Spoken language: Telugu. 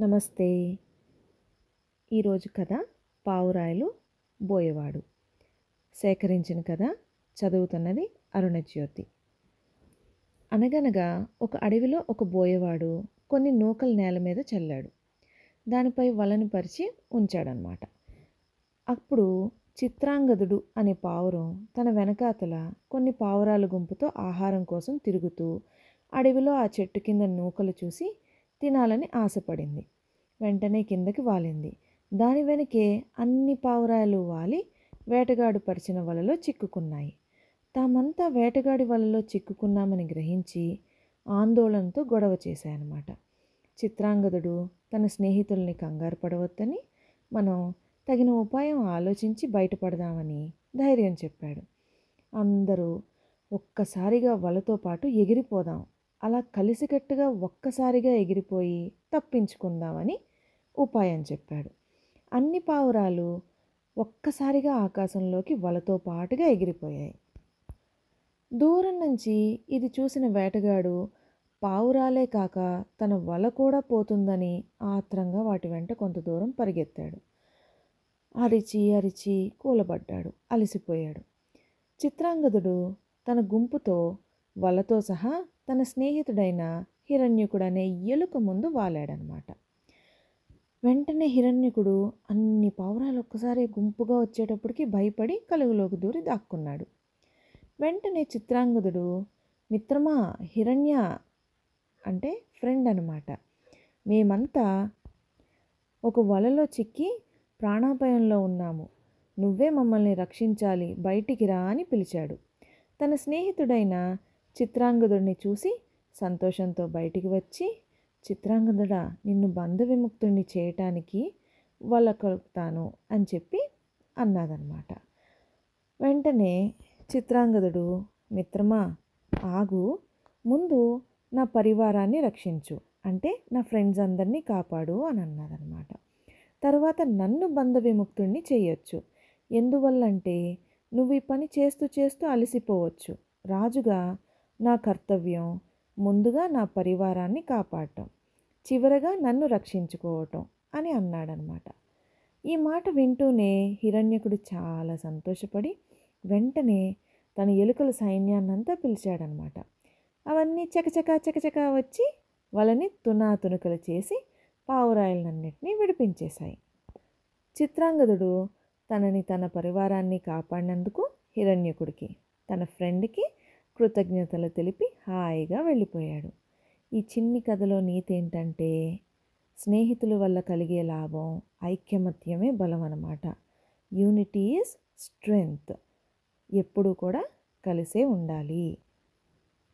నమస్తే. ఈరోజు కథ పావురాయలు బోయవాడు. సేకరించిన కథ చదువుతున్నది అరుణజ్యోతి. అనగనగా ఒక అడవిలో ఒక బోయవాడు కొన్ని నూకలు నేల మీద చల్లాడు. దానిపై వలను పరిచి ఉంచాడనమాట అప్పుడు చిత్రాంగదుడు అనే పావురం తన వెనకాతల కొన్ని పావురాల గుంపుతో ఆహారం కోసం తిరుగుతూ అడవిలో ఆ చెట్టు కింద నూకలు చూసి తినాలని ఆశపడింది. వెంటనే కిందకి వాలింది. దాని వెనకే అన్ని పావురాయలు వాలి వేటగాడు పరిచిన వలలో చిక్కుకున్నాయి. తామంతా వేటగాడి వలలో చిక్కుకున్నామని గ్రహించి ఆందోళనతో గొడవ చేశాయన్నమాట. చిత్రాంగదుడు తన స్నేహితుల్ని కంగారు పడవద్దని మనం తగిన ఉపాయం ఆలోచించి బయటపడదామని ధైర్యం చెప్పాడు. అందరూ ఒక్కసారిగా వలతో పాటు ఎగిరిపోదాం అలా కలిసికట్టుగా ఒక్కసారిగా ఎగిరిపోయి తప్పించుకుందామని ఉపాయం చెప్పాడు. అన్ని పావురాలు ఒక్కసారిగా ఆకాశంలోకి వలతో పాటుగా ఎగిరిపోయాయి. దూరం నుంచి ఇది చూసిన వేటగాడు పావురాలే కాక తన వల కూడా పోతుందని ఆత్రంగా వాటి వెంట కొంత దూరం పరిగెత్తాడు. అరిచి అరిచి కూలబడ్డాడు అలసిపోయాడు. చిత్రాంగదుడు తన గుంపుతో వలతో సహా తన స్నేహితుడైన హిరణ్యకుడు అనే ఎలుక ముందు వాలాడనమాట. వెంటనే హిరణ్యకుడు అన్ని పావురాలు ఒక్కసారి గుంపుగా వచ్చేటప్పటికి భయపడి కలుగులోకి దూరి దాక్కున్నాడు. వెంటనే చిత్రాంగదుడు మిత్రమా హిరణ్య అంటే ఫ్రెండ్ అనమాట. మేమంతా ఒక వలలో చిక్కి ప్రాణాపాయంలో ఉన్నాము. నువ్వే మమ్మల్ని రక్షించాలి బయటికి రా అని పిలిచాడు. తన స్నేహితుడైన చిత్రాంగదుడిని చూసి సంతోషంతో బయటికి వచ్చి చిత్రాంగదుడ నిన్ను బంధ విముక్తుడిని చేయటానికి వాళ్ళ కలుపుతాను అని చెప్పి అన్నదన్నమాట. వెంటనే చిత్రాంగదుడు మిత్రమా ఆగు. ముందు నా పరివారాన్ని రక్షించు. అంటే నా ఫ్రెండ్స్ అందరినీ కాపాడు అని అన్నదన్నమాట. తర్వాత నన్ను బంధ విముక్తుడిని చేయొచ్చు. ఎందువల్లంటే నువ్వు ఈ పని చేస్తూ చేస్తూ అలసిపోవచ్చు. రాజుగా నా కర్తవ్యం ముందుగా నా పరివారాన్ని కాపాడటం చివరగా నన్ను రక్షించుకోవటం అని అన్నాడనమాట. ఈ మాట వింటూనే హిరణ్యకుడు చాలా సంతోషపడి వెంటనే తన ఎలుకల సైన్యాన్నంతా పిలిచాడనమాట. అవన్నీ చకచక చకచక వచ్చి వాళ్ళని తునాతునుకలు చేసి పావురాయలన్నింటినీ విడిపించేశాయి. చిత్రాంగదుడు తనని తన పరివారాన్ని కాపాడినందుకు హిరణ్యకుడికి తన ఫ్రెండ్కి కృతజ్ఞతలు తెలిపి హాయిగా వెళ్ళిపోయాడు. ఈ చిన్ని కథలో నీతి ఏంటంటే స్నేహితుల వల్ల కలిగే లాభం ఐక్యమత్యమే బలం అన్నమాట యూనిటీ ఈజ్ స్ట్రెంగ్త్. ఎప్పుడూ కూడా కలిసే ఉండాలి.